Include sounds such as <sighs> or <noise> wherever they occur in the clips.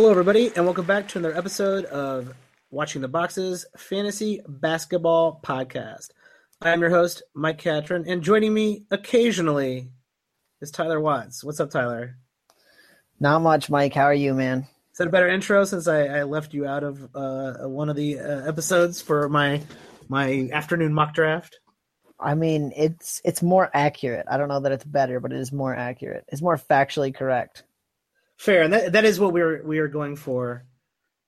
Hello, everybody, and welcome back to another episode of Watching the Boxes Fantasy Basketball Podcast. I am your host, Mike Catron, and joining me occasionally is Tyler Watts. What's up, Tyler? Not much, Mike. How are you, man? Is that a better intro since I, I left you out of uh, one of the uh, episodes for my my afternoon mock draft? I mean, it's it's more accurate. I don't know that it's better, but it is more accurate. It's more factually correct. Fair, and that, that is what we are we are going for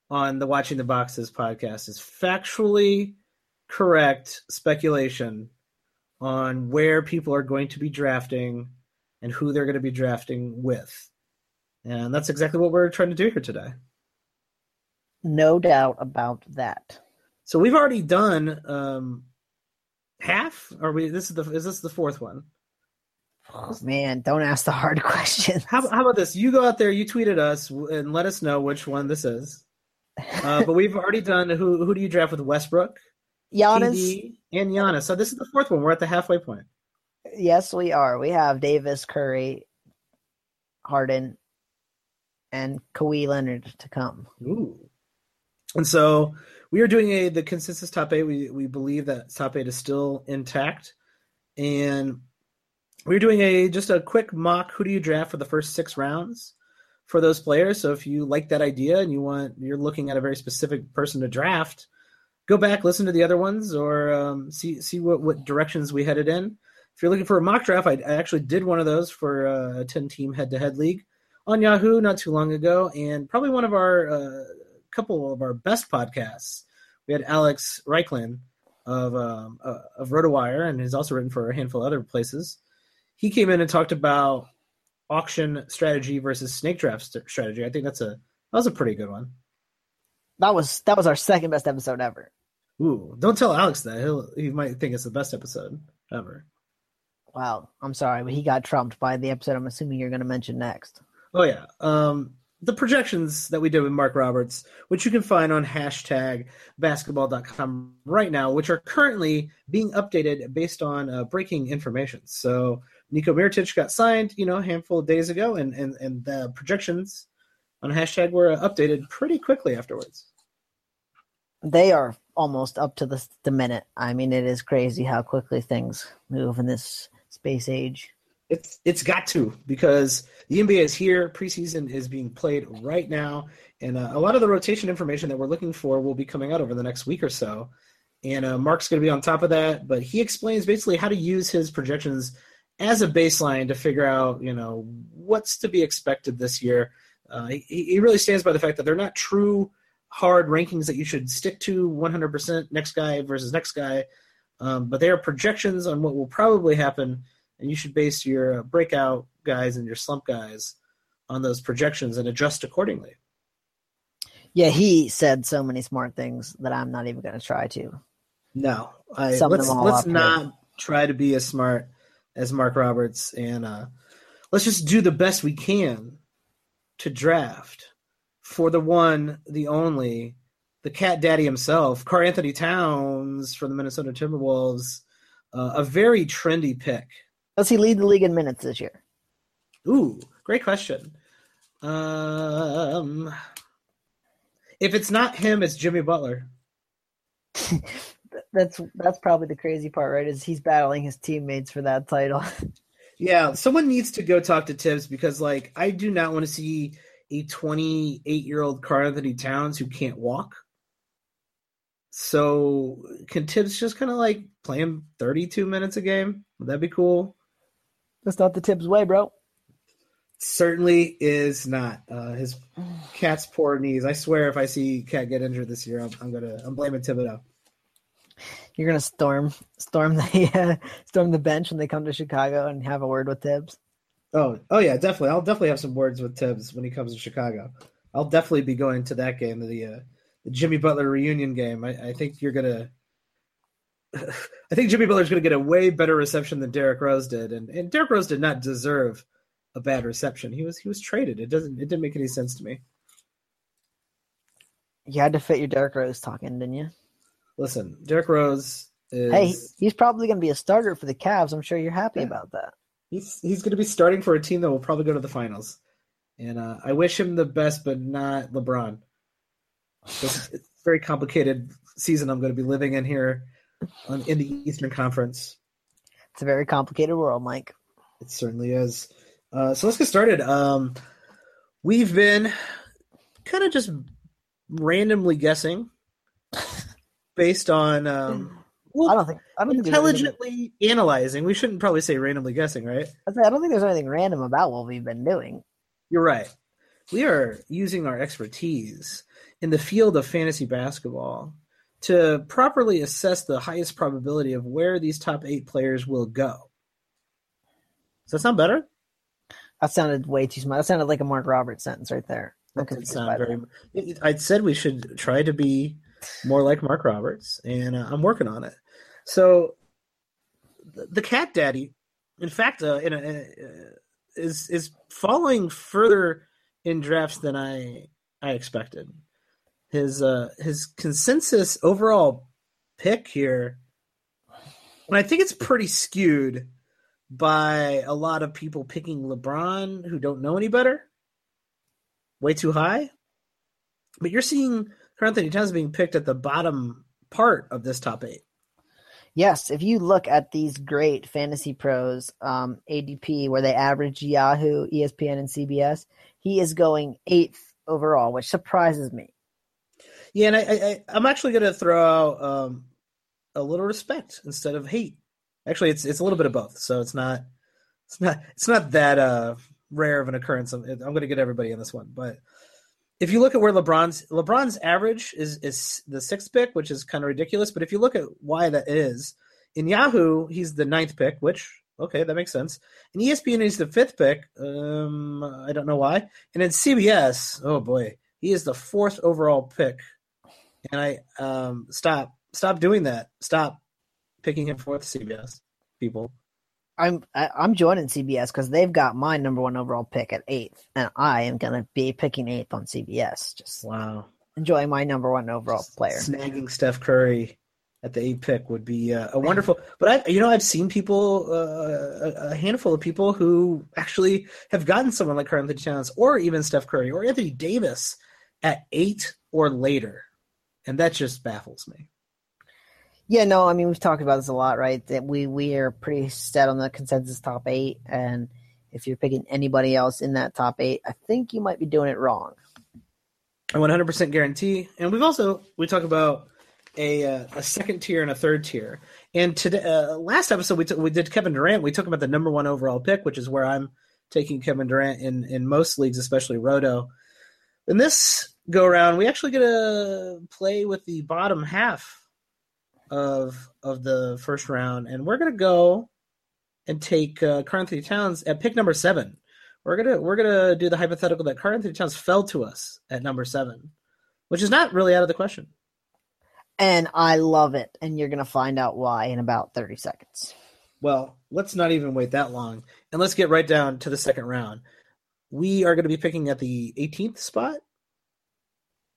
on the Watching the Boxes podcast is factually correct speculation on where people are going to be drafting and who they're going to be drafting with. And that's exactly what we're trying to do here today. No doubt about that. So we've already done um, half. Are we? This is the is this the fourth one? Oh, man, don't ask the hard <laughs> questions. How, how about this? You go out there, you tweet at us, and let us know which one this is. Uh, but we've already done who who do you draft with Westbrook, Giannis, TD, and Giannis. So this is the fourth one. We're at the halfway point. Yes, we are. We have Davis, Curry, Harden, and Kawhi Leonard to come. Ooh. And so we are doing a the consensus top eight. We we believe that top eight is still intact, and we're doing a just a quick mock. Who do you draft for the first six rounds for those players? So if you like that idea and you want you're looking at a very specific person to draft, go back listen to the other ones or um, see see what what directions we headed in. If you're looking for a mock draft, I, I actually did one of those for uh, a ten team head to head league on Yahoo not too long ago, and probably one of our uh, couple of our best podcasts. We had Alex Rikleen of um, uh, of RotoWire, and he's also written for a handful of other places. He came in and talked about auction strategy versus snake draft st- strategy. I think that's a that was a pretty good one. That was that was our second best episode ever. Ooh, don't tell Alex that. He'll he might think it's the best episode ever. Wow, I'm sorry, but he got trumped by the episode I'm assuming you're going to mention next. Oh yeah. Um, the projections that we did with Mark Roberts, which you can find on hashtag basketball.com right now, which are currently being updated based on uh, breaking information. So Nico Mirotic got signed, you know, a handful of days ago, and and and the projections on hashtag were updated pretty quickly afterwards. They are almost up to the the minute. I mean, it is crazy how quickly things move in this space age. It's it's got to because the NBA is here. Preseason is being played right now, and uh, a lot of the rotation information that we're looking for will be coming out over the next week or so. And uh, Mark's going to be on top of that, but he explains basically how to use his projections as a baseline to figure out, you know, what's to be expected this year. Uh, he, he really stands by the fact that they're not true hard rankings that you should stick to 100% next guy versus next guy, um, but they are projections on what will probably happen, and you should base your breakout guys and your slump guys on those projections and adjust accordingly. Yeah, he said so many smart things that I'm not even going to try to. No, I, let's let's not here. try to be as smart as Mark Roberts, and uh, let's just do the best we can to draft for the one, the only, the cat daddy himself, Karl Anthony Towns from the Minnesota Timberwolves. Uh, a very trendy pick. Does he lead the league in minutes this year? Ooh, great question. Um, if it's not him, it's Jimmy Butler. <laughs> that's that's probably the crazy part, right? Is he's battling his teammates for that title. <laughs> yeah, someone needs to go talk to Thibs because, like, I do not want to see a 28 year old Karl-Anthony Towns who can't walk. So can Thibs just kind of like play him 32 minutes a game? Would that be cool? That's not the Thibs way, bro. Certainly is not. Uh, his <sighs> cat's poor knees. I swear, if I see Cat get injured this year, I'm, I'm gonna I'm blaming Thibodeau. You're gonna storm storm <laughs> the uh, storm the bench when they come to Chicago and have a word with Thibs. Oh, oh yeah, definitely. I'll definitely have some words with Thibs when he comes to Chicago. I'll definitely be going to that game, the uh, the Jimmy Butler reunion game. I, I think you're gonna. <sighs> I think Jimmy Butler's going to get a way better reception than Derrick Rose did, and and Derrick Rose did not deserve a bad reception. He was he was traded. It doesn't it didn't make any sense to me. You had to fit your Derrick Rose talking, didn't you? Listen, Derrick Rose is. Hey, he's probably going to be a starter for the Cavs. I'm sure you're happy yeah. about that. He's he's going to be starting for a team that will probably go to the finals. and uh, I wish him the best, but not LeBron. It's, it's a very complicated season I'm going to be living in here on, in the Eastern Conference. It's a very complicated world, Mike. It certainly is. Uh, so let's get started. Um, we've been kind of just randomly guessing <laughs> based on um, well, I don't think I don't think anything- intelligently analyzing. We shouldn't probably say randomly guessing, right? I don't think there's anything random about what we've been doing. You're right. We are using our expertise in the field of fantasy basketball to properly assess the highest probability of where these top eight players will go. Does that sound better? That sounded way too smart. That sounded like a Mark Roberts sentence right there. I'm That confused sound by very. that. I said we should try to be more like Mark Roberts, and uh, I'm working on it. So, the, the Cat Daddy, in fact, uh, in a, uh, is is falling further in drafts than I I expected. His uh, his consensus overall pick here, and I think it's pretty skewed by a lot of people picking LeBron who don't know any better. Way too high. But you're seeing Karl Anthony Towns being picked at the bottom part of this top eight. Yes, if you look at these great FantasyPros um, ADP where they average Yahoo, ESPN, and CBS, he is going eighth overall, which surprises me. Yeah, and I, I'm actually going to throw out um, a little respect instead of hate. Actually, it's it's a little bit of both. So it's not it's not it's not that uh, rare of an occurrence. I'm, I'm going to get everybody on this one, but if you look at where LeBron's LeBron's average is is the sixth pick, which is kind of ridiculous. But if you look at why that is, in Yahoo he's the ninth pick, which okay that makes sense. In ESPN he's the fifth pick. Um, I don't know why. And in CBS, oh boy, he is the fourth overall pick. And I um stop stop doing that. Stop picking him fourth CBS people. I'm I, I'm joining CBS because they've got my number one overall pick at eighth, and I am going to be picking eighth on CBS. Just Wow. enjoying my number one overall player. Snagging Steph Curry at the eight pick would be uh, a wonderful. But I, you know, I've seen people, uh, a, a handful of people who actually have gotten someone like Karl Anthony Towns, or even Steph Curry, or Anthony Davis at eight or later, and that just baffles me. Yeah, no, I mean we've talked about this a lot, right? That we we are pretty set on the consensus top eight, and if you're picking anybody else in that top eight, I think you might be doing it wrong. I 100% guarantee. And we've also we talk about a uh, a second tier and a third tier. And today, uh, last episode we took we did Kevin Durant. We took at the number one overall pick, which is where I'm taking Kevin Durant in in most leagues, especially Roto. In this go around, we actually get to play with the bottom half of of the first round, and we're gonna go and take uh, Towns at pick number seven. We're gonna we're gonna do the hypothetical that Anthony Towns fell to us at number seven, which is not really out of the question. And I love it, and you're gonna find out why in about thirty seconds. Well, let's not even wait that long, and let's get right down to the second round. We are going to be picking at the 18th spot.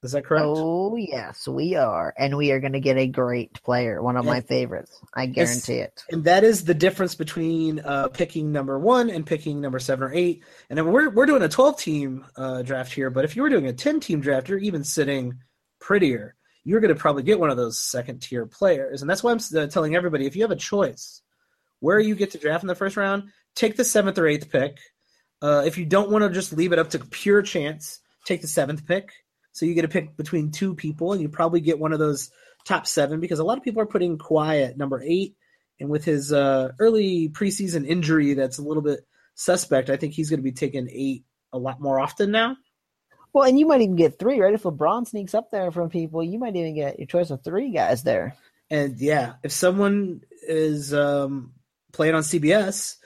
Is that correct? Oh yes, we are, and we are gonna get a great player, one of my favorites. I guarantee it. And that is the difference between uh, picking number one and picking number seven or eight. And then we're we're doing a 12 team uh, draft here, but if you were doing a 10 team draft, you're even sitting prettier. You're going to probably get one of those second tier players, and that's why I'm uh, telling everybody: if you have a choice, where you get to draft in the first round, take the seventh or eighth pick. Uh, if you don't want to just leave it up to pure chance, take the seventh pick. So you get to pick between two people, and you probably get one of those top seven because a lot of people are putting Kawhi at number eight, and with his uh, early preseason injury, that's a little bit suspect. I think he's going to be taking eight a lot more often now. Well, and you might even get three, right? If LeBron sneaks up there from people, you might even get your choice of three guys there. And yeah, if someone is um, playing on CBS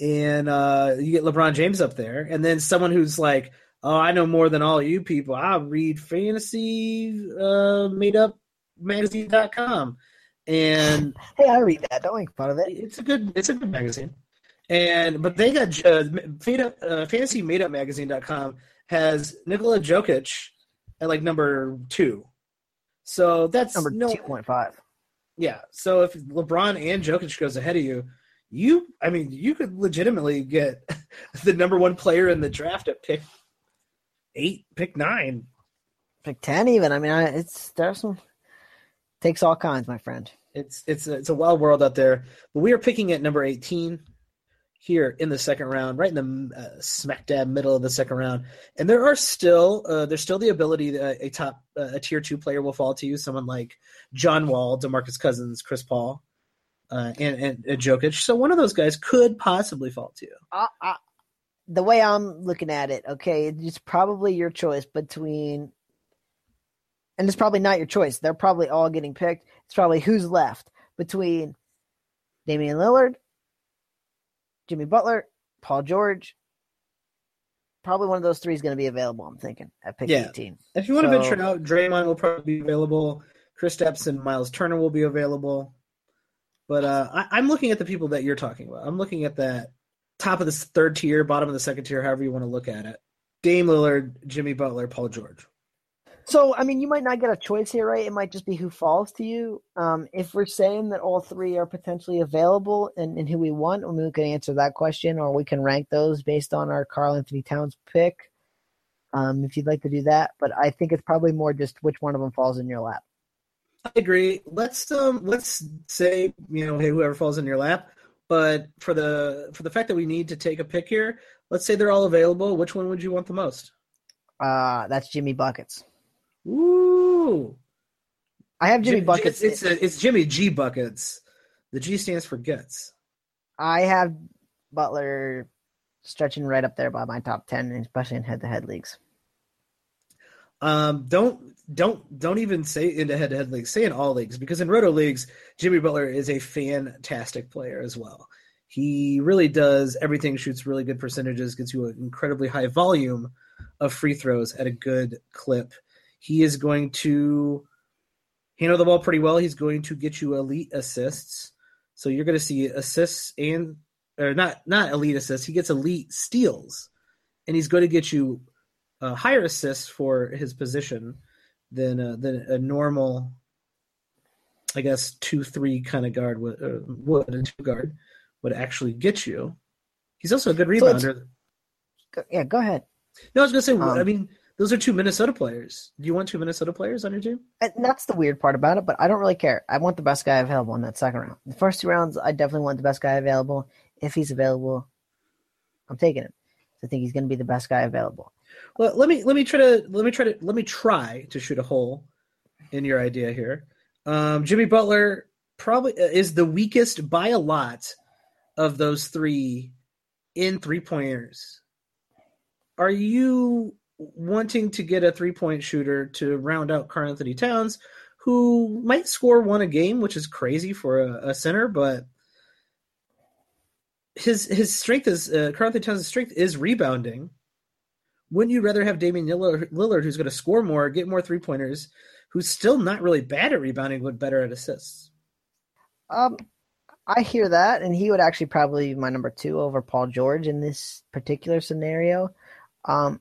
and uh, you get LeBron James up there, and then someone who's like, "Oh, I know more than all you people. I read fantasy uh, made up magazine.com." And Hey, I read that. Don't make fun of it. it's a good it's a good magazine. And but they got uh, uh, fantasy made up magazine.com has Nikola Jokic at like number 2. So that's Number no two point five. yeah. So if LeBron and Jokic goes ahead of you, you I mean you could legitimately get <laughs> the number one player in the draft at pick eight, pick nine, pick ten, even. I mean, I, it's there's some takes all kinds, my friend. It's it's a, it's a wild world out there. But we are picking at number eighteen here in the second round, right in the uh, smack dab middle of the second round. And there are still uh, there's still the ability that a top uh, a tier two player will fall to you, someone like John Wall, DeMarcus Cousins, Chris Paul, uh, and, and, and Jokic. So one of those guys could possibly fall to you. Uh, the way I'm looking at it, okay, it's probably your choice between, and it's probably not your choice. They're probably all getting picked. It's probably who's left between Damian Lillard Jimmy Butler, Paul George. Probably one of those three is going to be available. I'm thinking at pick yeah. 18. If you want so, to venture out, Draymond will probably be available. Chris Kristaps and Myles Turner will be available. But uh, I, am looking at the people that you're talking about. I'm looking at that top of the third tier, bottom of the second tier, however you want to look at it. Dame Lillard, Jimmy Butler, Paul George. So, I mean, you might not get a choice here, right? It might just be who falls to you. Um, if we're saying that all three are potentially available and, and who we want, I mean, we can answer that question, or we can rank those based on our Karl-Anthony Towns pick, um, if you'd like to do that. But I think it's probably more just which one of them falls in your lap. I agree. Let's um, let's say you know, hey, whoever falls in your lap. But for the for the fact that we need to take a pick here, let's say they're all available. Which one would you want the most? Uh, that's Jimmy buckets. Ooh. I have Jimmy buckets. It's it's, it's Jimmy G buckets. The G stands for gets. I have Butler stretching right up there by my top ten, especially in head-to-head leagues. Um, don't don't don't even say into head-to-head leagues. Say in all leagues because in roto leagues, Jimmy Butler is a fantastic player as well. He really does everything. Shoots really good percentages. Gets you an incredibly high volume of free throws at a good clip. He is going to handle the ball pretty well. He's going to get you elite assists. So you're going to see assists and or not not elite assists. He gets elite steals, and he's going to get you uh, higher assists for his position than uh, than a normal, I guess two three kind of guard would uh, would and two guard would actually get you. He's also a good rebounder. So yeah, go ahead. No, I was going to say. Um, I mean, those are two Minnesota players. Do you want two Minnesota players on your team? And that's the weird part about it, but I don't really care. I want the best guy available in that second round. The first two rounds, I definitely want the best guy available. If he's available, I'm taking him. I think he's going to be the best guy available. Well, let me let me try to let me try to let me try to shoot a hole in your idea here. Um, Jimmy Butler probably uh, is the weakest by a lot of those three in three pointers. Are you wanting to get a three point shooter to round out Karl-Anthony Towns, who might score one a game, which is crazy for a, a center, but his his strength is uh, Karl-Anthony Towns' strength is rebounding. Wouldn't you rather have Damian Lillard, who's going to score more, get more three pointers, who's still not really bad at rebounding, but better at assists? Um, I hear that, and he would actually probably be my number two over Paul George in this particular scenario. Um,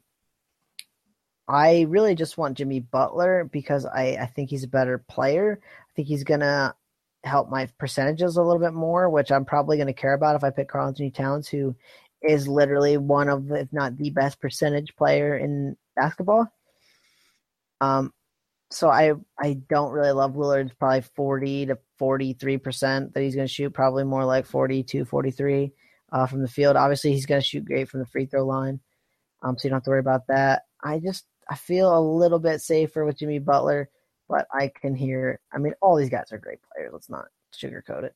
I really just want Jimmy Butler because I, I think he's a better player. I think he's gonna help my percentages a little bit more, which I'm probably gonna care about if I pick Karl-Anthony Towns, who is literally one of, if not the best percentage player in basketball. Um, so I I don't really love Lillard's probably 40 to 43 percent that he's going to shoot, probably more like 42, 43 uh, from the field. Obviously, he's going to shoot great from the free throw line, um, so you don't have to worry about that. I just I feel a little bit safer with Jimmy Butler, but I can hear. I mean, all these guys are great players. Let's not sugarcoat it.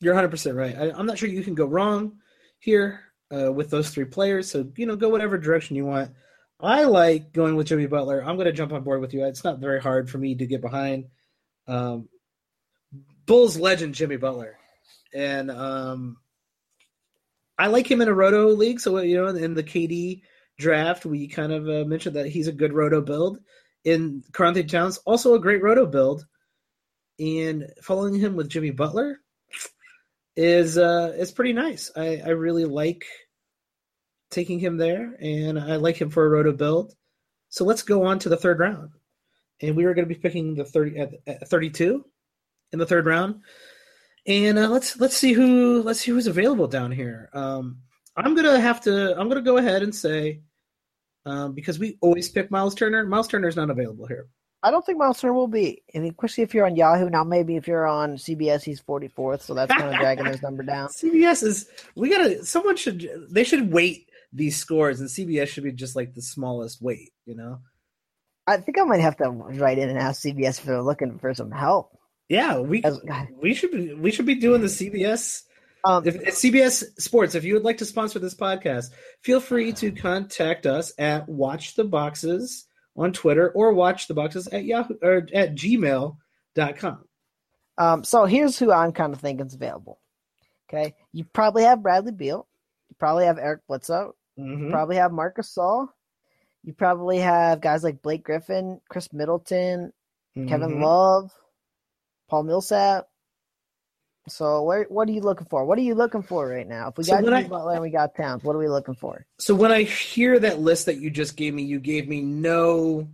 You're 100 percent right. I, am not sure you can go wrong here uh, with those three players. So you know, go whatever direction you want. I like going with Jimmy Butler. I'm going to jump on board with you. It's not very hard for me to get behind. Um, Bulls legend Jimmy Butler, and um, I like him in a roto league. So you know, in the KD draft, we kind of uh, mentioned that he's a good roto build. In Karl-Anthony Towns, also a great roto build. And following him with Jimmy Butler is uh, is pretty nice. I, I really like taking him there, and I like him for a roto build. So let's go on to the third round, and we are going to be picking the thirty at, at thirty-two in the third round, and uh, let's let's see who let's see who's available down here. Um, I'm gonna have to. I'm gonna go ahead and say um, because we always pick Myles Turner. Myles Turner is not available here. I don't think Myles Turner will be, and especially if you're on Yahoo. Now, maybe if you're on CBS, he's 44th, so that's kind of dragging his number down. <laughs> CBS is we gotta. Someone should. They should weight these scores, and CBS should be just like the smallest weight. You know. I think I might have to write in and ask CBS if they're looking for some help. Yeah, we As- we should be we should be doing the CBS. Um, If, if CBS Sports, if you would like to sponsor this podcast, feel free to contact us at Watch the Boxes on Twitter or Watch the Boxes at Yahoo or at gmail.com. Um, so here's who I'm kind of thinking is available. Okay, you probably have Bradley Beal, you probably have Eric Bledsoe, Mhm. you probably have Marcus Saul, you probably have guys like Blake Griffin, Khris Middleton, Kevin Mhm. Love, Paul Millsap. So where what are you looking for? What are you looking for right now? If we So got I- Butler and we got Towns, what are we looking for? So when I hear that list that you just gave me, you gave me no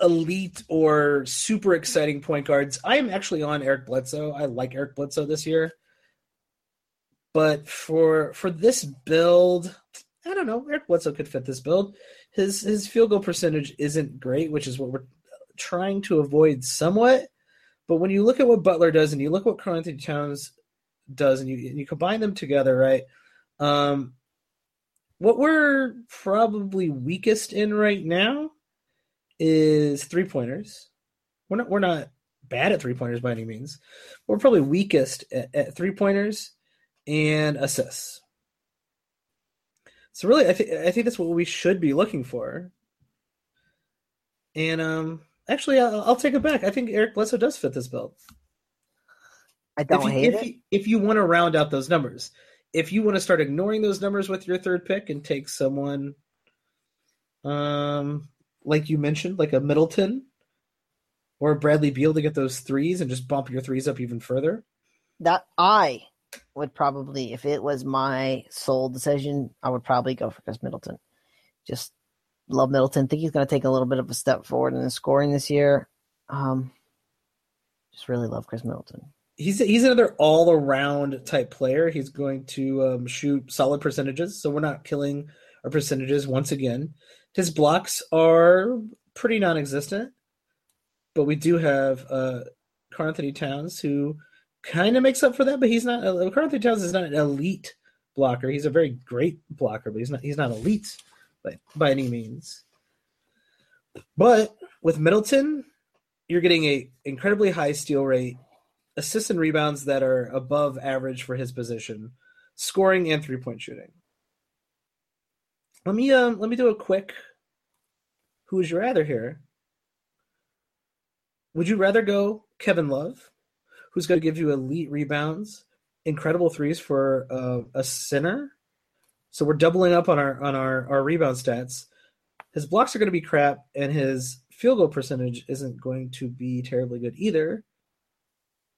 elite or super exciting point guards. I am actually on Eric Bledsoe. I like Eric Bledsoe this year. But for for this build, I don't know. Eric Bledsoe could fit this build. His his field goal percentage isn't great, which is what we're trying to avoid somewhat. But when you look at what Butler does and you look at what Karl Anthony Towns does and you and you combine them together, right? Um, what we're probably weakest in right now is three pointers. We're not we're not bad at three pointers by any means. We're probably weakest at, at three pointers and assists. So really, I think I think that's what we should be looking for. And um, actually, I'll, I'll take it back. I think Eric Bledsoe does fit this build I don't if you, hate if it. You, if you want to round out those numbers, if you want to start ignoring those numbers with your third pick and take someone, um, like you mentioned, like a Middleton or a Bradley Beal to get those threes and just bump your threes up even further. that I would probably, if it was my sole decision, I would probably go for Khris Middleton. Just love Middleton. Think he's going to take a little bit of a step forward in his scoring this year. Um, just really love Khris Middleton. He's he's another all around type player. He's going to um, shoot solid percentages, so we're not killing our percentages once again. His blocks are pretty non-existent, but we do have uh, Karl Anthony Towns who kind of makes up for that. But he's not. Uh, Karl Towns is not an elite blocker. He's a very great blocker, but he's not. He's not elite by by any means. But with Middleton, you're getting a incredibly high steal rate, assists and rebounds that are above average for his position, scoring and three point shooting. Let me um let me do a quick who would you rather here? Would you rather go Kevin Love, who's going to give you elite rebounds, incredible threes for uh, a center? So we're doubling up on our on our, our rebound stats. His blocks are going to be crap, and his field goal percentage isn't going to be terribly good either.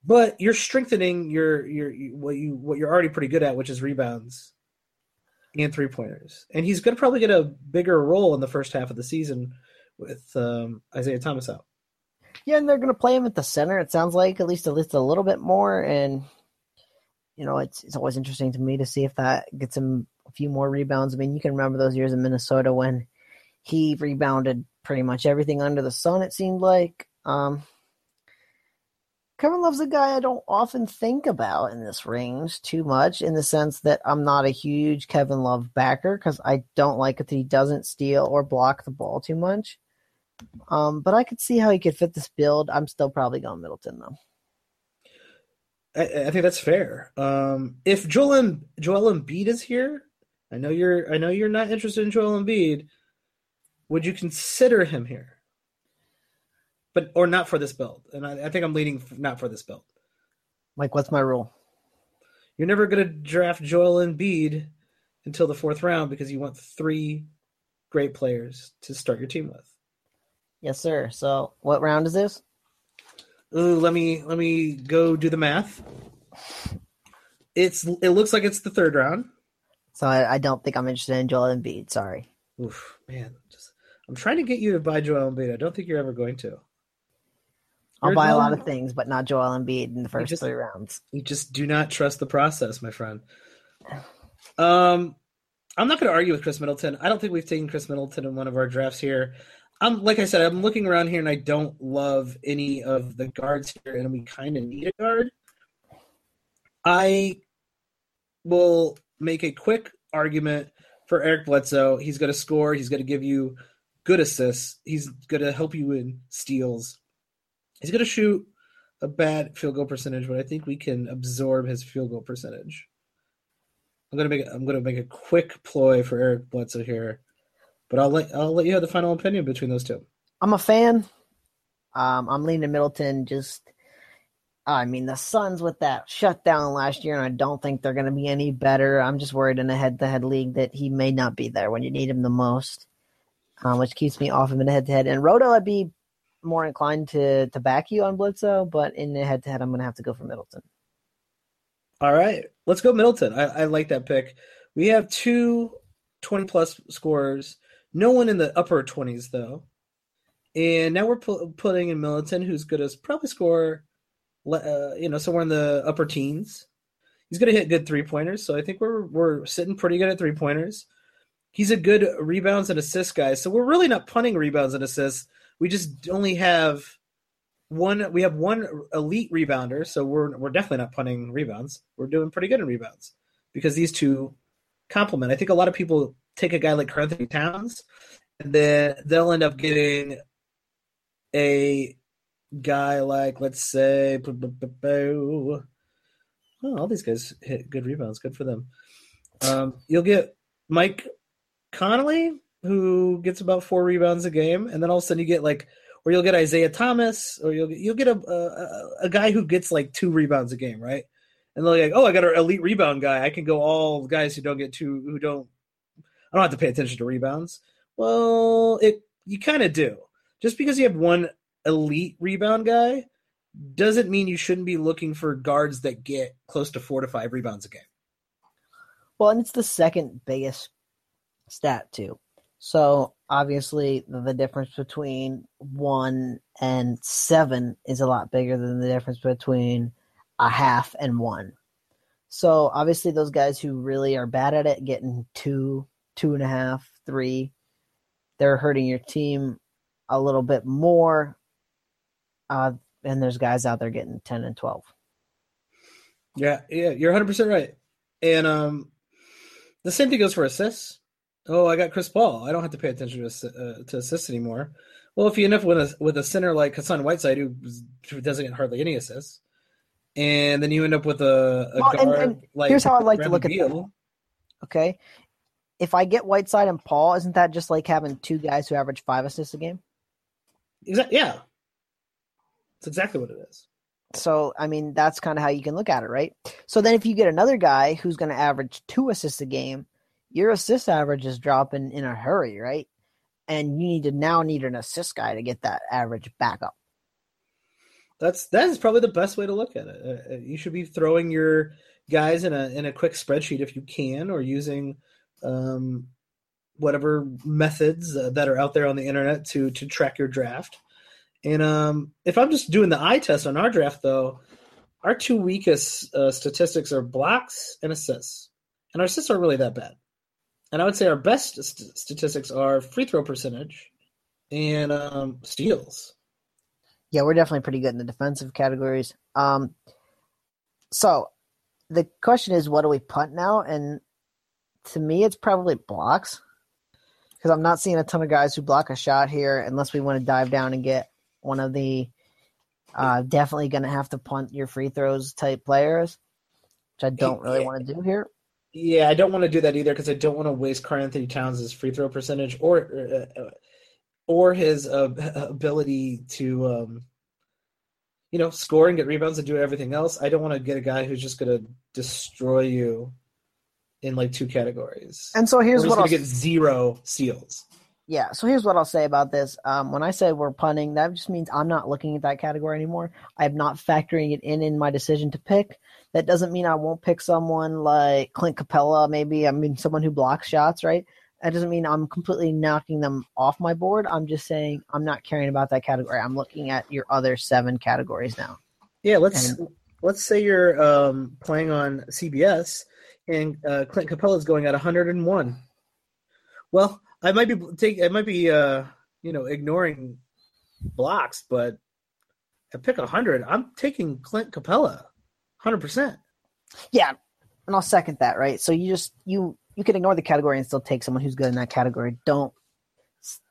But you're strengthening your your what you what you're already pretty good at, which is rebounds and three pointers. And he's going to probably get a bigger role in the first half of the season with um, Isaiah Thomas out. Yeah, and they're going to play him at the center. It sounds like at least at least a little bit more, and you know it's it's always interesting to me to see if that gets him a few more rebounds. I mean, you can remember those years in Minnesota when he rebounded pretty much everything under the sun. It seemed like. Um, Kevin Love's a guy I don't often think about in this range too much, in the sense that I'm not a huge Kevin Love backer because I don't like it that he doesn't steal or block the ball too much. Um, but I could see how he could fit this build. I'm still probably going Middleton though. I, I think that's fair. Um, if Joel em, Joel Embiid is here, I know you're I know you're not interested in Joel Embiid. Would you consider him here? But or not for this build, and I, I think I'm leaning not for this build. Mike, what's my rule? You're never going to draft Joel Embiid until the fourth round because you want three great players to start your team with. Yes, sir. So, what round is this? Ooh, let me let me go do the math. It's it looks like it's the third round. So, I, I don't think I'm interested in Joel Embiid. Sorry. Oof, man, just I'm trying to get you to buy Joel Embiid. I don't think you're ever going to. I'll You're buy a lot of things, but not Joel Embiid in the first just- three rounds. You just do not trust the process, my friend. Um, I'm not going to argue with Khris Middleton. I don't think we've taken Khris Middleton in one of our drafts here. I'm like I said, I'm looking around here and I don't love any of the guards here, and we kind of need a guard. I will make a quick argument for Eric Bledsoe. He's going to score. He's going to give you good assists. He's going to help you in steals. He's going to shoot a bad field goal percentage, but I think we can absorb his field goal percentage. I'm gonna make I'm gonna make a quick ploy for Eric Bledsoe here, but I'll let I'll let you have the final opinion between those two. I'm a fan. Um, I'm leaning Middleton. Just, I mean, the Suns with that shutdown last year, and I don't think they're going to be any better. I'm just worried in a head-to-head league that he may not be there when you need him the most, um, which keeps me off him in a head-to-head. And Roto, I'd be more inclined to to back you on Bledsoe, but in the head-to-head, I'm going to have to go for Middleton. All right, let's go Middleton. I, I like that pick. We have two 20 plus scorers. No one in the upper 20s though. And now we're pu- putting in Middleton, who's going to probably score, uh, you know, somewhere in the upper teens. He's going to hit good three pointers, so I think we're we're sitting pretty good at three pointers. He's a good rebounds and assists guy, so we're really not punting rebounds and assists. We just only have one we have one elite rebounder, so we're we're definitely not punting rebounds. We're doing pretty good in rebounds because these two complement. I think a lot of people take a guy like Karl-Anthony Towns, and then they'll end up getting a guy like let's say oh, all these guys hit good rebounds. Good for them. Um, you'll get Mike Conley, who gets about four rebounds a game, and then all of a sudden you get like or you'll get Isaiah Thomas, or you'll you'll get a, a, a guy who gets like two rebounds a game, right? And they're like, oh, I got an elite rebound guy. I can go all guys who don't get two, who don't. I don't have to pay attention to rebounds. Well, it you kind of do. Just because you have one elite rebound guy doesn't mean you shouldn't be looking for guards that get close to four to five rebounds a game. Well, and it's the second biggest stat too. So obviously, the difference between one and seven is a lot bigger than the difference between a half and one. So obviously, those guys who really are bad at it, getting two, two and a half, three, they're hurting your team a little bit more. Uh, and there's guys out there getting ten and twelve. Yeah, yeah, you're 100 percent right. And um, the same thing goes for assists oh, I got Chris Paul. I don't have to pay attention to uh, to assists anymore. Well, if you end up with a with a center like Hassan Whiteside who, who doesn't get hardly any assists, and then you end up with a, a well, guard and, and like here's how I like to look at Beal. that. Okay, if I get Whiteside and Paul, isn't that just like having two guys who average five assists a game? Exactly. Yeah, that's exactly what it is. So, I mean, that's kind of how you can look at it, right? So then, if you get another guy who's going to average two assists a game, your assist average is dropping in a hurry, right? And you need to now need an assist guy to get that average back up. That's that is probably the best way to look at it. Uh, uh, you should be throwing your guys in a in a quick spreadsheet if you can, or using um, whatever methods uh, that are out there on the internet to to track your draft. And um, if I'm just doing the eye test on our draft, though, our two weakest uh, statistics are blocks and assists, and our assists aren't really that bad. And I would say our best st- statistics are free throw percentage and um, steals. Yeah, we're definitely pretty good in the defensive categories. Um, so the question is, what do we punt now? And to me, it's probably blocks because I'm not seeing a ton of guys who block a shot here unless we want to dive down and get one of the uh, definitely going to have to punt your free throws type players, which I don't really want to do here. Yeah, I don't want to do that either because I don't want to waste Karl-Anthony Towns' free throw percentage or uh, uh, or his uh, ability to um, you know score and get rebounds and do everything else. I don't want to get a guy who's just going to destroy you in like two categories. And so here's what I'll get zero seals. Yeah, so here's what I'll say about this. Um, when I say we're punting, that just means I'm not looking at that category anymore. I'm not factoring it in in my decision to pick. That doesn't mean I won't pick someone like Clint Capela. maybe. I mean, someone who blocks shots, right? That doesn't mean I'm completely knocking them off my board. I'm just saying I'm not caring about that category. I'm looking at your other seven categories now. Yeah, let's and, let's say you're um, playing on CBS and uh, Clint Capela is going at 101. Well, I might be take I might be uh, you know ignoring blocks, but I pick 100, I'm taking Clint Capela, 100. percent Yeah, and I'll second that. Right. So you just you you can ignore the category and still take someone who's good in that category. Don't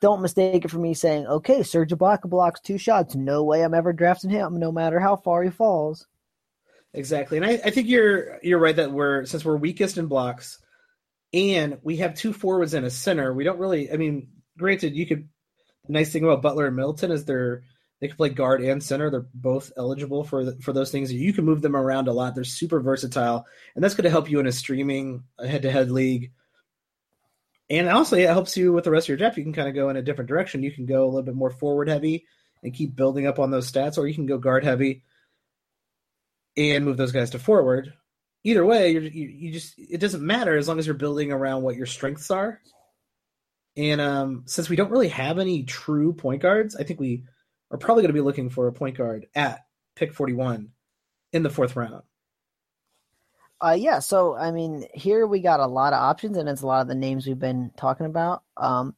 don't mistake it for me saying, okay, Serge Ibaka blocks two shots. No way I'm ever drafting him, no matter how far he falls. Exactly, and I, I think you're you're right that we're since we're weakest in blocks, and we have two forwards and a center. We don't really. I mean, granted, you could. The nice thing about Butler and Middleton is they're they can play guard and center. They're both eligible for the, for those things. You can move them around a lot. They're super versatile, and that's going to help you in a streaming head to head league. And also, it helps you with the rest of your draft. You can kind of go in a different direction. You can go a little bit more forward heavy and keep building up on those stats, or you can go guard heavy and move those guys to forward. Either way, you you just it doesn't matter as long as you're building around what your strengths are. And um, since we don't really have any true point guards, I think we are probably going to be looking for a point guard at pick 41 in the fourth round. Uh, yeah, so I mean, here we got a lot of options, and it's a lot of the names we've been talking about. Um,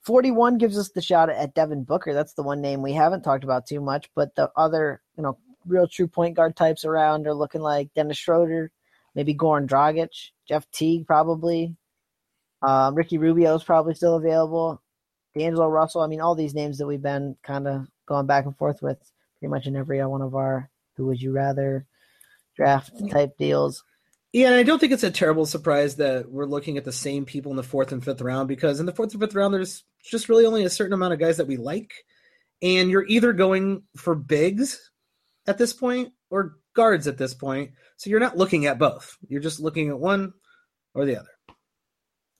41 gives us the shot at Devin Booker. That's the one name we haven't talked about too much, but the other, you know, real true point guard types around are looking like Dennis Schroeder, maybe Goran Dragic, Jeff Teague probably. Um, Ricky Rubio is probably still available. D'Angelo Russell. I mean, all these names that we've been kind of going back and forth with pretty much in every one of our who would you rather draft type deals. Yeah, and I don't think it's a terrible surprise that we're looking at the same people in the fourth and fifth round because in the fourth and fifth round, there's just really only a certain amount of guys that we like. And you're either going for bigs at this point or guards at this point. So you're not looking at both. You're just looking at one or the other.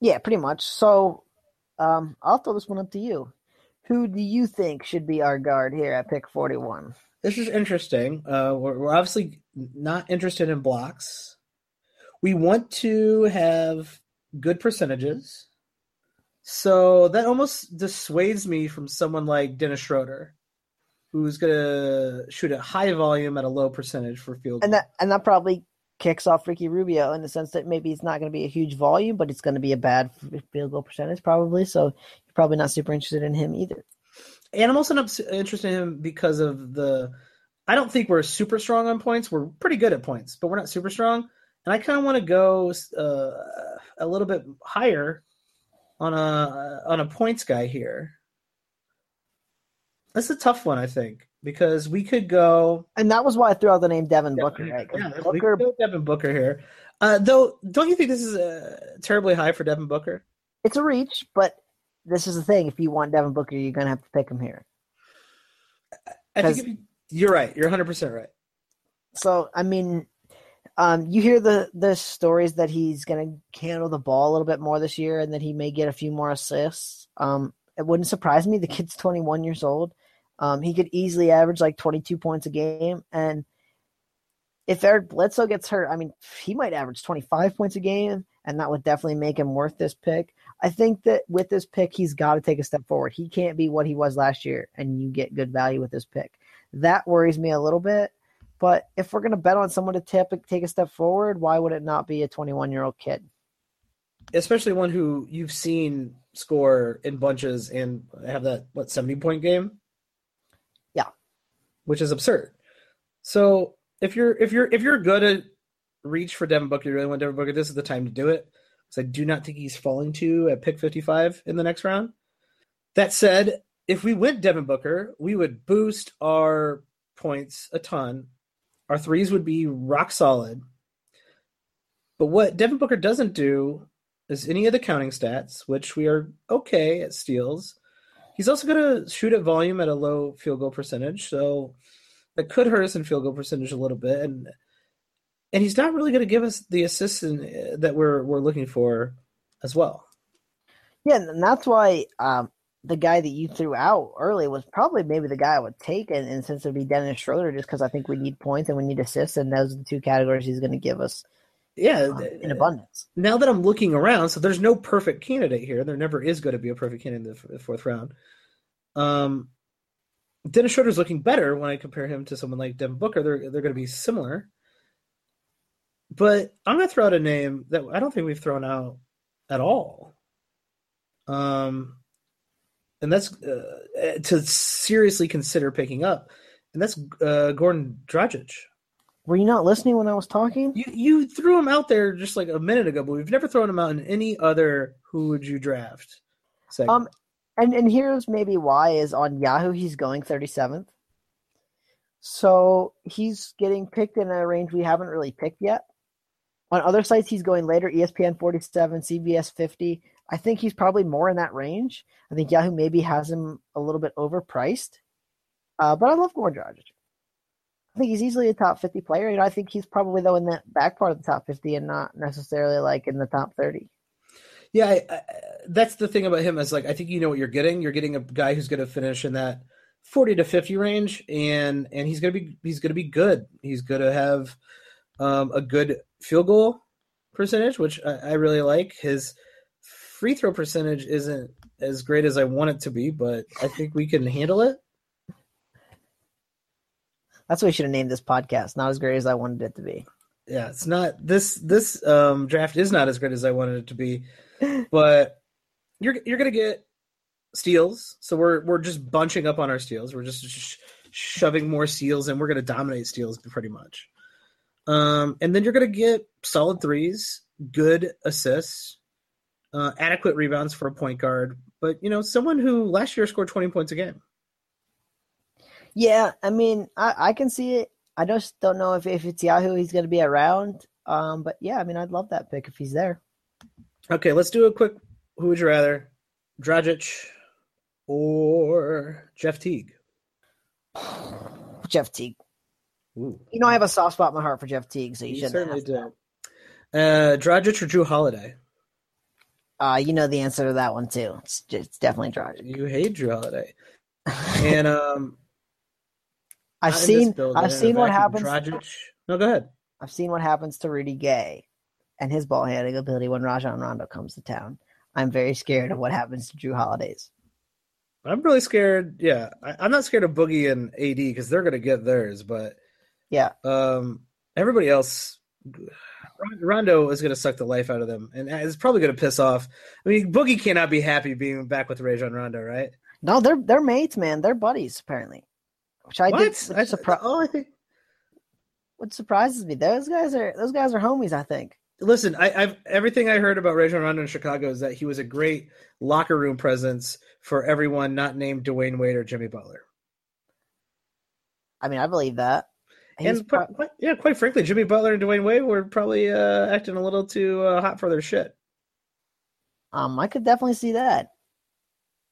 Yeah, pretty much. So um, I'll throw this one up to you. Who do you think should be our guard here at pick 41? This is interesting. Uh, we're, we're obviously not interested in blocks. We want to have good percentages. So that almost dissuades me from someone like Dennis Schroeder who's going to shoot a high volume at a low percentage for field goal. And that and that probably kicks off Ricky Rubio in the sense that maybe it's not going to be a huge volume, but it's going to be a bad field goal percentage probably. So you're probably not super interested in him either. And I'm also not interested in him because of the. I don't think we're super strong on points. We're pretty good at points, but we're not super strong. And I kind of want to go uh, a little bit higher on a on a points guy here. That's a tough one, I think, because we could go. And that was why I threw out the name Devin Booker. Right? Yeah, Booker, Devin Booker here. Uh, though, don't you think this is uh, terribly high for Devin Booker? It's a reach, but this is the thing. If you want Devin Booker, you're going to have to pick him here. I think you, you're right. You're 100 percent right. So, I mean, um, you hear the the stories that he's going to handle the ball a little bit more this year, and that he may get a few more assists. Um, it wouldn't surprise me. The kid's 21 years old. Um, he could easily average like 22 points a game. And if Eric Bledsoe gets hurt, I mean, he might average 25 points a game, and that would definitely make him worth this pick. I think that with this pick, he's got to take a step forward. He can't be what he was last year, and you get good value with this pick. That worries me a little bit. But if we're going to bet on someone to tip, take a step forward, why would it not be a 21 year old kid? Especially one who you've seen score in bunches and have that, what, 70 point game? Which is absurd. So if you're if you're if you're good at reach for Devin Booker, you really want Devin Booker, this is the time to do it. Because I do not think he's falling to at pick 55 in the next round. That said, if we went Devin Booker, we would boost our points a ton. Our threes would be rock solid. But what Devin Booker doesn't do is any of the counting stats, which we are okay at steals. He's also going to shoot at volume at a low field goal percentage, so that could hurt us in field goal percentage a little bit. And and he's not really going to give us the assists in, that we're we're looking for as well. Yeah, and that's why um, the guy that you threw out early was probably maybe the guy I would take, and, and since it'd be Dennis Schroeder, just because I think we need points and we need assists, and those are the two categories he's going to give us. Yeah, um, in abundance. Now that I'm looking around, so there's no perfect candidate here. There never is going to be a perfect candidate in the fourth round. Um, Dennis Schroeder's looking better when I compare him to someone like Devin Booker. They're they're going to be similar. but I'm gonna throw out a name that I don't think we've thrown out at all. Um, and that's uh, to seriously consider picking up, and that's uh, Goran Dragic. Were you not listening when I was talking? You you threw him out there just like a minute ago, but we've never thrown him out in any other "Who would you draft?" segment. Um, and and here's maybe why is on Yahoo he's going 37th. So he's getting picked in a range we haven't really picked yet. On other sites he's going later, ESPN 47, CBS 50. I think he's probably more in that range. I think Yahoo maybe has him a little bit overpriced. Uh, but I love Goran Dragic. I think he's easily a top 50 player. You know, I think he's probably though in the back part of the top 50 and not necessarily like in the top 30. Yeah, I, I, that's the thing about him is like I think you know what you're getting. You're getting a guy who's going to finish in that 40 to 50 range, and and he's going to be he's going to be good. He's going to have um, a good field goal percentage, which I, I really like. His free throw percentage isn't as great as I want it to be, but I think we can handle it. That's what we should have named this podcast. Not as great as I wanted it to be. Yeah, it's not this this um, draft is not as great as I wanted it to be, but you're you're gonna get steals. So we're we're just bunching up on our steals. We're just sh- shoving more steals, and we're gonna dominate steals pretty much. Um, and then you're gonna get solid threes, good assists, uh, adequate rebounds for a point guard. But you know, someone who last year scored 20 points a game. Yeah, I mean, I, I can see it. I just don't know if, if it's Yahoo he's going to be around. Um, but yeah, I mean, I'd love that pick if he's there. Okay, let's do a quick. Who would you rather, Dragic or Jeff Teague? <sighs> Jeff Teague. Ooh, You know, I have a soft spot in my heart for Jeff Teague, so you, you shouldn't certainly do. Uh, Dragic or Jrue Holiday? Uh, you know the answer to that one too. It's, it's definitely Dragic. You hate Jrue Holiday, <laughs> and um, I've not seen I've seen what happens. Dragic. No, go ahead. I've seen what happens to Rudy Gay and his ball handling ability when Rajon Rondo comes to town. I'm very scared of what happens to Jrue Holidays. I'm really scared. Yeah, I, I'm not scared of Boogie and AD because they're gonna get theirs, but Yeah, um, everybody else, Rondo is gonna suck the life out of them, and it's probably gonna piss off. I mean, Boogie cannot be happy being back with Rajon Rondo, right? no, they're they're mates, man. They're buddies apparently, which I what? did. I, surpri- oh, I think. what surprises me, those guys are those guys are homies. I think. Listen, I, I've everything I heard about Rajon Rondo in Chicago is that he was a great locker room presence for everyone not named Dwyane Wade or Jimmy Butler. I mean, I believe that. He's and pro- quite- yeah, quite frankly, Jimmy Butler and Dwyane Wade were probably uh, acting a little too uh, hot for their shit. um, I could definitely see that.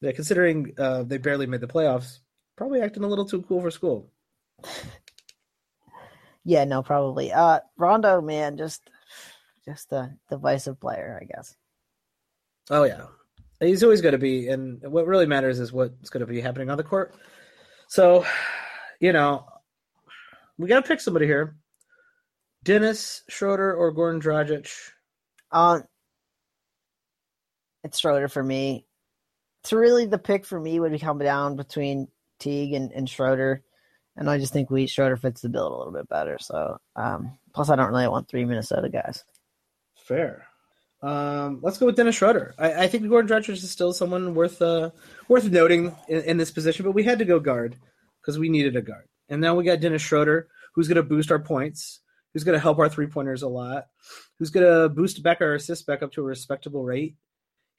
Yeah, considering uh, they barely made the playoffs, probably acting a little too cool for school. <laughs> Yeah, no, probably. Uh, Rondo, man, just just a divisive player, I guess. Oh yeah, he's always going to be, and what really matters is what's going to be happening on the court. So, you know, we got to pick somebody here: Dennis Schroeder or Gordon Dragic. Um, it's Schroeder for me. It's really the pick for me would be coming down between Teague and, and Schroeder, and I just think we Schroeder fits the bill a little bit better. So, um, plus I don't really want three Minnesota guys. Fair. Um, let's go with Dennis Schroeder. I, I think Gordon Dragic is still someone worth uh, worth noting in, in this position, but we had to go guard because we needed a guard, and now we got Dennis Schroeder, who's going to boost our points, who's going to help our three pointers a lot, who's going to boost back our assists back up to a respectable rate.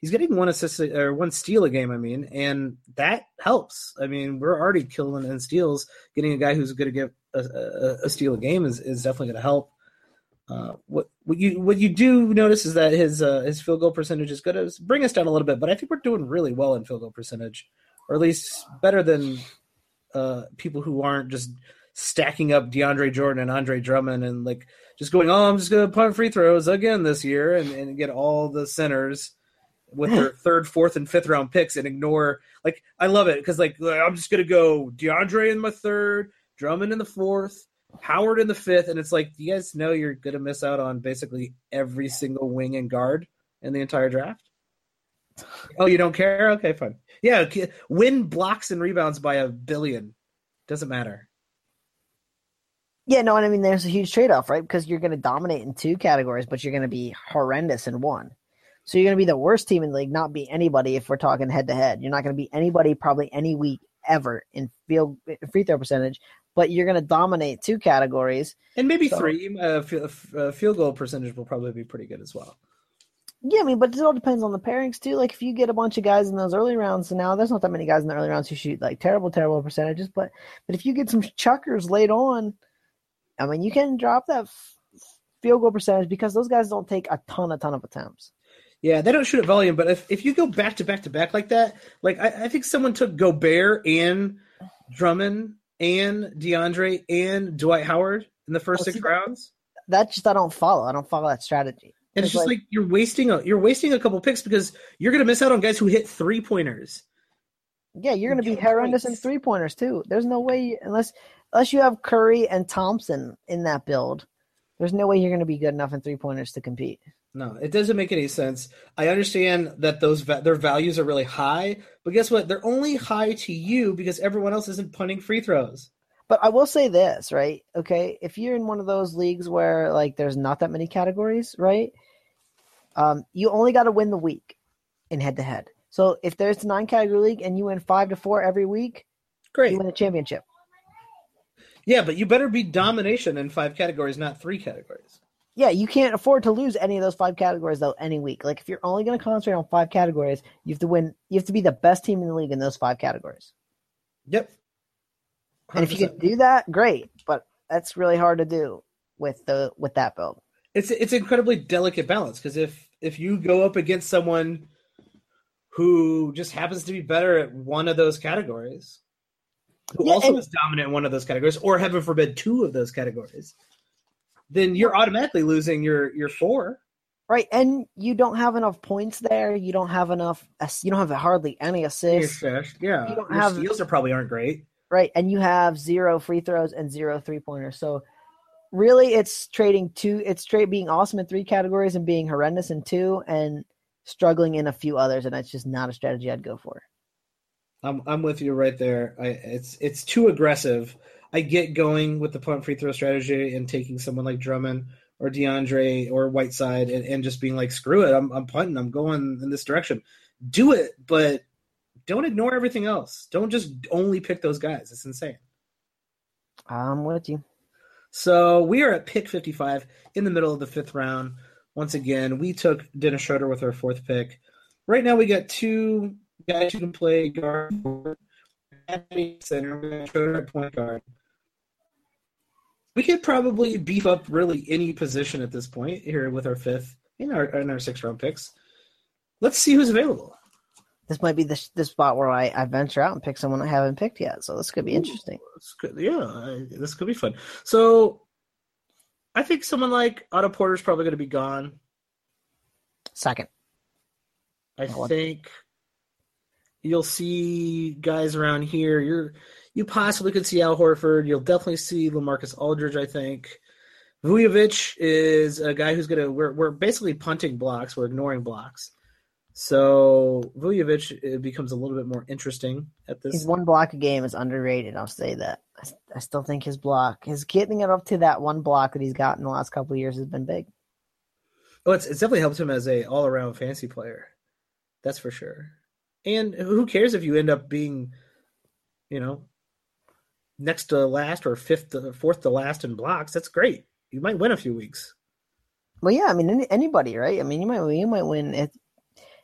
He's getting one assist or one steal a game, I mean, and that helps. I mean, we're already killing in steals. Getting a guy who's going to get a, a, a steal a game is, is definitely going to help. Uh, what what you what you do notice is that his uh, his field goal percentage is going to bring us down a little bit, but I think we're doing really well in field goal percentage, or at least better than uh, people who aren't just stacking up DeAndre Jordan and Andre Drummond and like just going, oh, I'm just going to punt free throws again this year and, and get all the centers with their <gasps> third, fourth, and fifth round picks and ignore like I love it because like I'm just going to go DeAndre in my third, Drummond in the fourth. Howard in the fifth, and it's like, you guys know you're gonna miss out on basically every single wing and guard in the entire draft? Oh, you don't care? Okay, fine. Yeah, win blocks and rebounds by a billion. Doesn't matter. Yeah, no, and I mean there's a huge trade off, right? Because you're going to dominate in two categories, but you're going to be horrendous in one. So you're going to be the worst team in the league, not be anybody if we're talking head to head. You're not going to be anybody probably any week ever in field free throw percentage, but you're going to dominate two categories and maybe so, three. Uh, uh, field goal percentage will probably be pretty good as well. Yeah, I mean, but it all depends on the pairings too. Like if you get a bunch of guys in those early rounds, so now there's not that many guys in the early rounds who shoot like terrible, terrible percentages. But but if you get some chuckers late on, I mean, you can drop that field goal percentage because those guys don't take a ton, a ton of attempts. Yeah, they don't shoot at volume, but if, if you go back to back to back like that, like I, I think someone took Gobert and Drummond and DeAndre and Dwight Howard in the first six rounds. That just I don't follow. I don't follow that strategy. And it's, just like, like, you're wasting a you're wasting a couple picks because you're gonna miss out on guys who hit three pointers. Yeah, you're gonna be horrendous in three pointers too. There's no way unless unless you have Curry and Thompson in that build, there's no way you're going to be good enough in three pointers to compete. No, it doesn't make any sense. I understand that those va- their values are really high, but guess what? They're only high to you because everyone else isn't punting free throws. But I will say this, right? Okay, if you're in one of those leagues where like there's not that many categories, right? Um, you only got to win the week in head to head. So if there's a nine category league and you win five to four every week, great, you win the championship. Yeah, but you better be domination in five categories, not three categories. Yeah, you can't afford to lose any of those five categories though any week. Like if you're only going to concentrate on five categories, you have to win. You have to be the best team in the league in those five categories. Yep. 100%. And if you can do that, great. But that's really hard to do with the with that build. It's it's incredibly delicate balance because if if you go up against someone who just happens to be better at one of those categories, who yeah, also and, is dominant in one of those categories, or heaven forbid, two of those categories, then you're automatically losing your your four. Right, and you don't have enough points there. You don't have enough. You don't have hardly any assists. Yeah, you don't your have steals are probably aren't great. Right, and you have zero free throws and zero three pointers. So really, it's trading two. It's trade being awesome in three categories and being horrendous in two, and struggling in a few others. And that's just not a strategy I'd go for. I'm I'm with you right there. I, it's it's too aggressive. I get going with the punt free throw strategy and taking someone like Drummond or DeAndre or Whiteside and, and just being like, screw it, I'm I'm punting, I'm going in this direction. Do it, but don't ignore everything else. Don't just only pick those guys. It's insane. I'm with you. So we are at pick 55 in the middle of the fifth round. Once again, we took Dennis Schroeder with our fourth pick. Right now, we got two guys who can play guard, center, Schroeder at point guard. We could probably beef up really any position at this point here with our fifth in our in our six round picks. Let's see who's available. This might be the, the spot where I, I venture out and pick someone I haven't picked yet. So this could be interesting. Ooh, yeah, this could be fun. So I think someone like Otto Porter is probably going to be gone. Second. I think you'll see guys around here. You're you possibly could see Al Horford. You'll definitely see Lamarcus Aldridge. I think Vucevic is a guy who's gonna. We're we're basically punting blocks. We're ignoring blocks. So Vucevic becomes a little bit more interesting at this. His one block a game is underrated. I'll say that. I, I still think his block, his getting it up to that one block that he's got in the last couple of years has been big. Oh, it's it's definitely helped him as a all around fantasy player. That's for sure. And who cares if you end up being, you know, next to last or fifth, to, fourth to last in blocks? That's great. You might win a few weeks. Well, yeah. I mean, any, anybody, right? I mean, you might you might win it,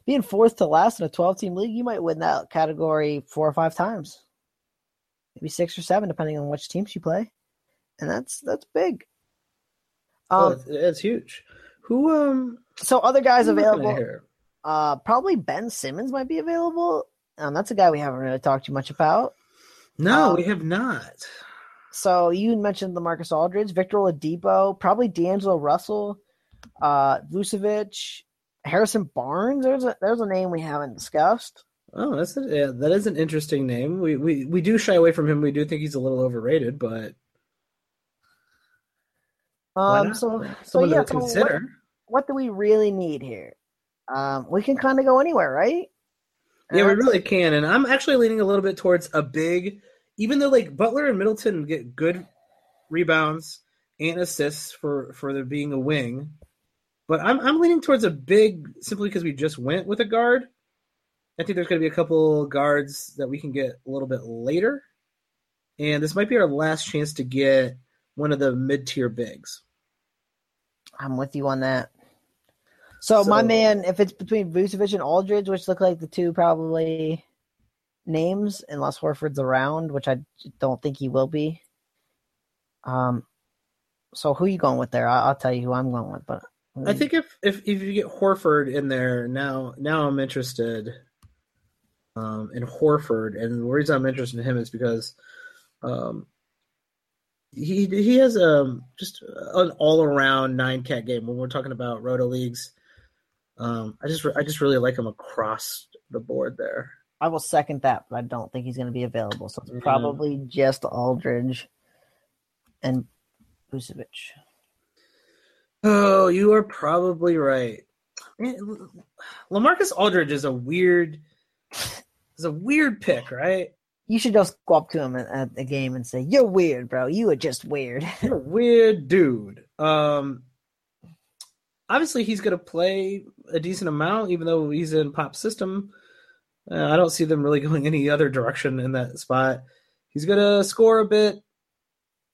being fourth to last in a twelve team league. You might win that category four or five times, maybe six or seven, depending on which teams you play, and that's that's big. Um, oh, it's, it's huge. Who um? So other guys available. Uh, probably Ben Simmons might be available. Um, that's a guy we haven't really talked too much about. No, um, we have not. So you mentioned LaMarcus Aldridge, Victor Oladipo, probably D'Angelo Russell, uh, Vucevic, Harrison Barnes. There's a there's a name we haven't discussed. Oh, that's a, yeah, that is an interesting name. We, we we do shy away from him. We do think he's a little overrated, but um, so so yeah, so consider. What, what do we really need here? um, we can kind of go anywhere, right? Yeah, we really can. And I'm actually leaning a little bit towards a big, even though like Butler and Middleton get good rebounds and assists for for there being a wing. But I'm I'm leaning towards a big simply because we just went with a guard. I think there's going to be a couple guards that we can get a little bit later, and this might be our last chance to get one of the mid tier bigs. I'm with you on that. So, so, my man, if it's between Vucevic and Aldridge, which look like the two probably names, unless Horford's around, which I don't think he will be. Um, so who you going with there? I'll, I'll tell you who I'm going with. But I think if if if you get Horford in there now, now I'm interested um, in Horford, and the reason I'm interested in him is because um, he he has um, just an all around nine cat game. When we're talking about roto leagues, um, I just I just really like him across the board there. I will second that, but I don't think he's going to be available. So it's probably just Aldridge and Vucevic. Oh, you are probably right. Lamarcus Aldridge is a weird, is a weird pick, right? You should just go up to him at, at the game and say, "You're weird, bro. You are just weird. <laughs> You're a weird dude." Um, obviously, he's going to play a decent amount, even though he's in pop system. Uh, I don't see them really <laughs> going any other direction in that spot. He's going to score a bit,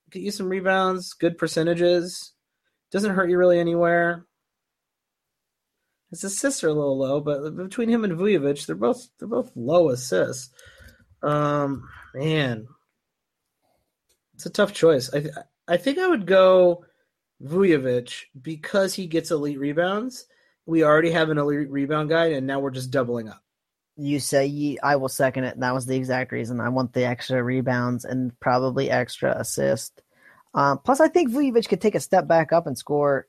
get you some rebounds, good percentages. Doesn't hurt you really anywhere. His assists are a little low, but between him and Vucevic, they're both they're both low assists. Um, man, it's a tough choice. I th- I think I would go Vucevic because he gets elite rebounds. We already have an elite rebound guy, and now we're just doubling up. You say I will second it. That was the exact reason. I want the extra rebounds and probably extra assist. Um, plus, I think Vucevic could take a step back up and score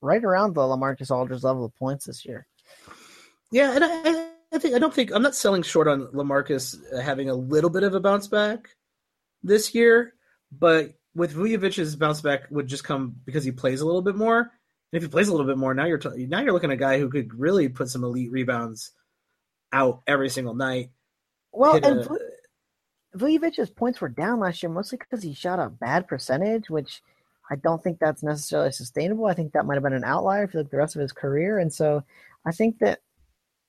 right around the Lamarcus Aldridge level of points this year. Yeah, and I, I think I don't think I'm not selling short on Lamarcus having a little bit of a bounce back this year, but with Vucevic's bounce back would just come because he plays a little bit more. And if he plays a little bit more, now you're t- now you're looking at a guy who could really put some elite rebounds out every single night. Well, and a, points were down last year mostly because he shot a bad percentage, which I don't think that's necessarily sustainable. I think that might have been an outlier for like the rest of his career, and so I think that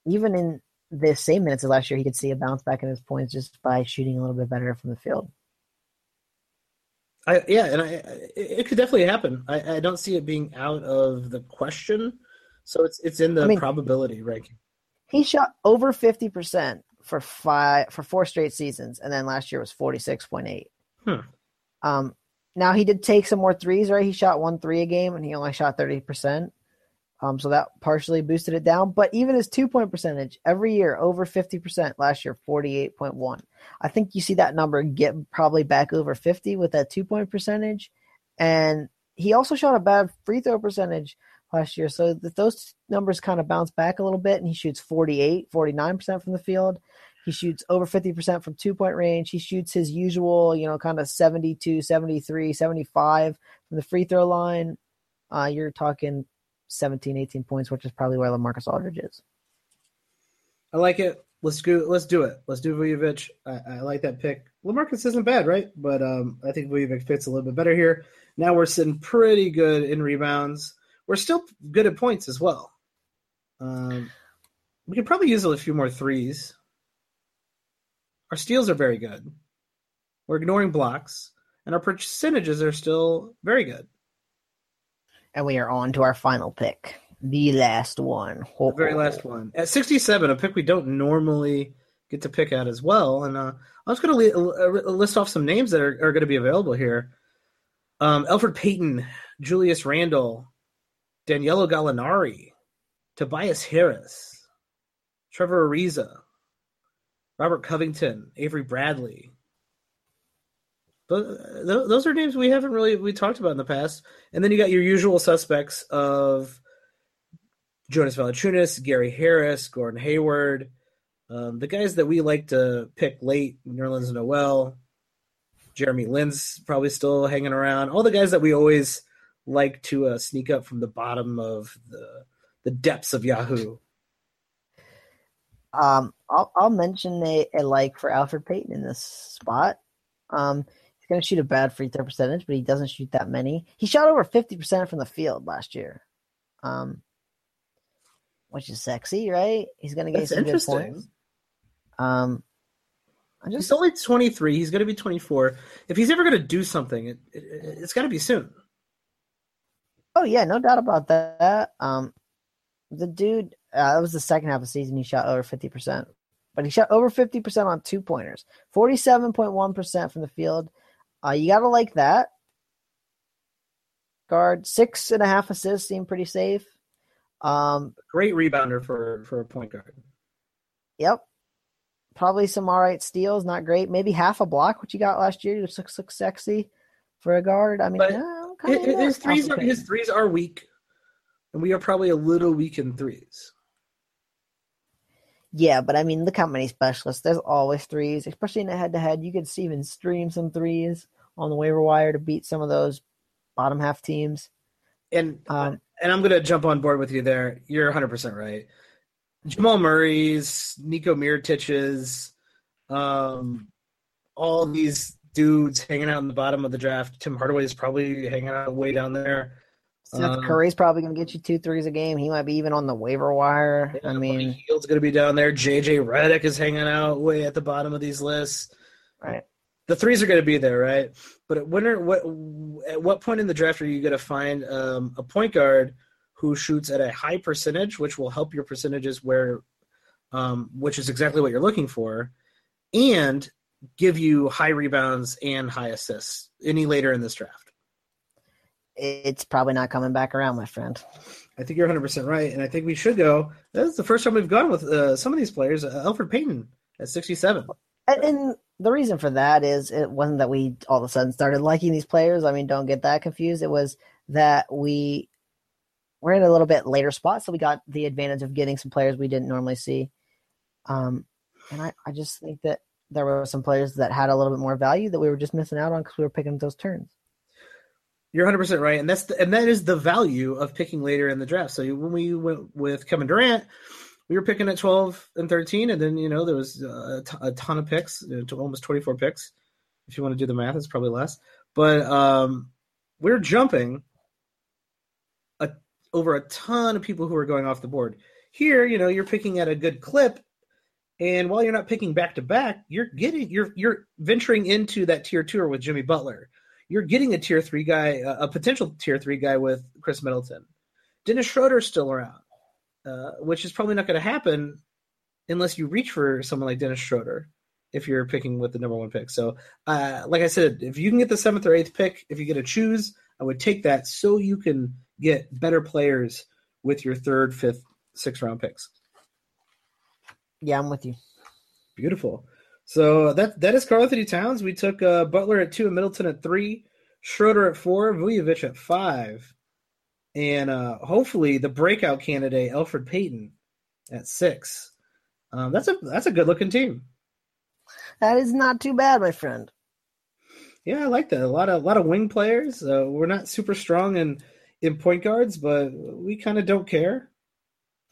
even in the same minutes as last year, he could see a bounce back in his points just by shooting a little bit better from the field. I yeah, and I it could definitely happen. I, I don't see it being out of the question. So it's it's in the I mean, probability ranking. He shot over fifty percent for five for four straight seasons, and then last year was forty six point eight. Hmm. Um, now he did take some more threes, right? He shot one three a game, and he only shot thirty percent. Um, so that partially boosted it down. But even his two point percentage every year over 50%, last year 48.1. I think you see that number get probably back over 50 with that two point percentage. And he also shot a bad free throw percentage last year. So that those numbers kind of bounce back a little bit and he shoots 48, 49% from the field. He shoots over 50% from two point range. He shoots his usual, you know, kind of 72, 73, 75 from the free throw line. Uh, you're talking 17, 18 points, which is probably where Lamarcus Aldridge is. I like it. Let's go. Let's do it. Let's do Vucevic. I, I, like that pick. Lamarcus isn't bad, right? But um, I think Vucevic fits a little bit better here. Now we're sitting pretty good in rebounds. We're still good at points as well. Um, we could probably use a few more threes. Our steals are very good. We're ignoring blocks, and our percentages are still very good. And we are on to our final pick, the last one. The very last one. At 67, a pick we don't normally get to pick at as well. And uh, I'm just going to uh, list off some names that are, are going to be available here. Um, Elfrid Payton, Julius Randle, Danilo Gallinari, Tobias Harris, Trevor Ariza, Robert Covington, Avery Bradley, But those are names we haven't really we talked about in the past. And then you got your usual suspects of Jonas Valanciunas, Gary Harris, Gordon Hayward, um, the guys that we like to pick late, Nerlens Noel, Jeremy Lin's probably still hanging around. All the guys that we always like to uh, sneak up from the bottom of the the depths of Yahoo. Um, I'll, I'll mention a, a like for Elfrid Payton in this spot. Um, He's going to shoot a bad free throw percentage, but he doesn't shoot that many. He shot over 50% from the field last year, um, which is sexy, right? He's going to get some good points. Um, I just He's only 23. He's going to be 24. If he's ever going to do something, it, it, it's got to be soon. Oh yeah, no doubt about that. Um, the dude, uh, that was the second half of the season. He shot over fifty percent, but he shot over fifty percent on two pointers, forty-seven point one percent from the field. Uh, you gotta like that. Guard six and a half assists seem pretty safe. Um, Great rebounder for for a point guard. yep, probably some all right steals, not great. Maybe half a block, what you got last year. Just looks, looks sexy for a guard. I mean, But yeah, His, his threes are his threes are weak, and we are probably a little weak in threes. Yeah, but I mean, look how many specialists. There's always threes, especially in a head to head. You could even stream some threes on the waiver wire to beat some of those bottom half teams. And Um, and I'm gonna jump on board with you there. You're 100 percent right. Jamal Murray's, Nico Mirtich's, um, all these dudes hanging out in the bottom of the draft. Tim Hardaway is probably hanging out way down there. Seth Um, Curry's probably going to get you two threes a game. He might be even on the waiver wire. I mean, Hield's gonna be down there. JJ Redick is hanging out way at the bottom of these lists. right? the threes are going to be there, right? But at when are, what at what point in the draft are you going to find um, a point guard who shoots at a high percentage, which will help your percentages where, um, which is exactly what you're looking for, and give you high rebounds and high assists any later in this draft? It's probably not coming back around, my friend. I think you're 100 percent right, and I think we should go. That's the first time we've gone with uh, some of these players. Uh, Elfrid Payton at 67. And, and the reason for that is it wasn't that we all of a sudden started liking these players. I mean, don't get that confused. It was that we we're in a little bit later spot, so we got the advantage of getting some players we didn't normally see. Um, and I, I just think that there were some players that had a little bit more value that we were just missing out on because we were picking those turns. You're 100 percent right, and that's the, and that is the value of picking later in the draft. So when we went with Kevin Durant, we were picking at 12 and 13, and then you know there was uh, a, t- a ton of picks, you know, almost 24 picks. If you want to do the math, it's probably less, but um, we're jumping a, over a ton of people who are going off the board. Here, you know, you're picking at a good clip, and while you're not picking back to back, you're getting you're you're venturing into that tier two with Jimmy Butler you're getting a tier three guy, a potential tier three guy with Khris Middleton. Dennis Schroeder's still around, uh, which is probably not going to happen unless you reach for someone like Dennis Schroeder if you're picking with the number one pick. So, uh, like I said, if you can get the seventh or eighth pick, if you get to choose, I would take that so you can get better players with your third, fifth, sixth round picks. Yeah, I'm with you. Beautiful. So that that is Karl Anthony Towns. We took uh, Butler at two and Middleton at three, Schroeder at four, Vucevic at five, and uh, hopefully the breakout candidate Elfrid Payton at six. Um, that's a that's a good looking team. That is not too bad, my friend. Yeah, I like that. A lot of a lot of wing players. Uh, we're not super strong in in point guards, but we kind of don't care.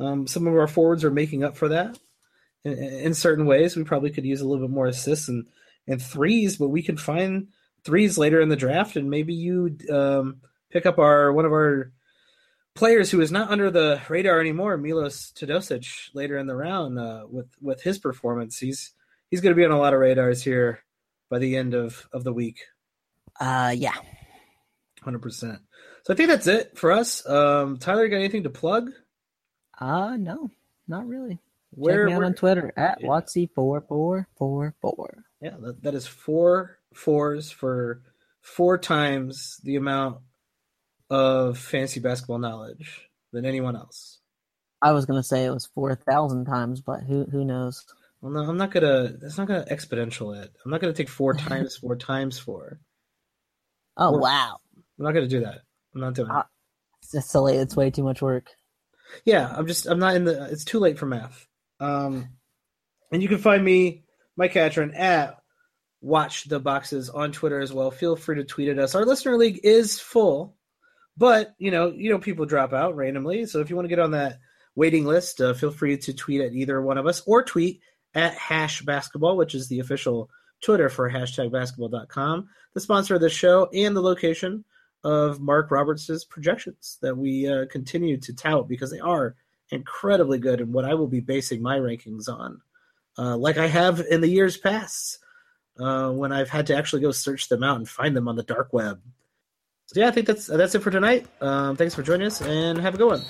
Um, some of our forwards are making up for that in, in certain ways. We probably could use a little bit more assists and and threes, but we can find threes later in the draft, and maybe you um, pick up our one of our players who is not under the radar anymore, Milos Teodosic, later in the round uh, with with his performance. He's he's going to be on a lot of radars here by the end of of the week. Uh, yeah. Hundred percent. So I think that's it for us. Um, Tyler, got anything to plug? Uh, no, not really. Where, Check me out where- on Twitter at Yeah. Wattsy four four four four. yeah, that, that is four fours for four times the amount of fantasy basketball knowledge than anyone else. I was gonna say it was four thousand times, but who who knows? Well, no, I'm not gonna. It's not gonna exponential it. I'm not gonna take four <laughs> times four times four. Oh Or- wow, I'm not gonna do that. I'm not doing it. Ah. it's so late. It's way too much work. Yeah, I'm just I'm not in the it's too late for math. Um and you can find me, Mike Catron, at Watch the Boxes on Twitter as well. Feel free to tweet at us. Our listener league is full, but you know, you know people drop out randomly. So if you want to get on that waiting list, uh, feel free to tweet at either one of us or tweet at hash basketball, which is the official Twitter for hashtag basketball.com, the sponsor of the show, and the location of Mark Roberts' projections that we uh, continue to tout because they are incredibly good and what I will be basing my rankings on, uh, like I have in the years past uh, when I've had to actually go search them out and find them on the dark web. So yeah, I think that's that's it for tonight. Um, thanks for joining us and have a good one.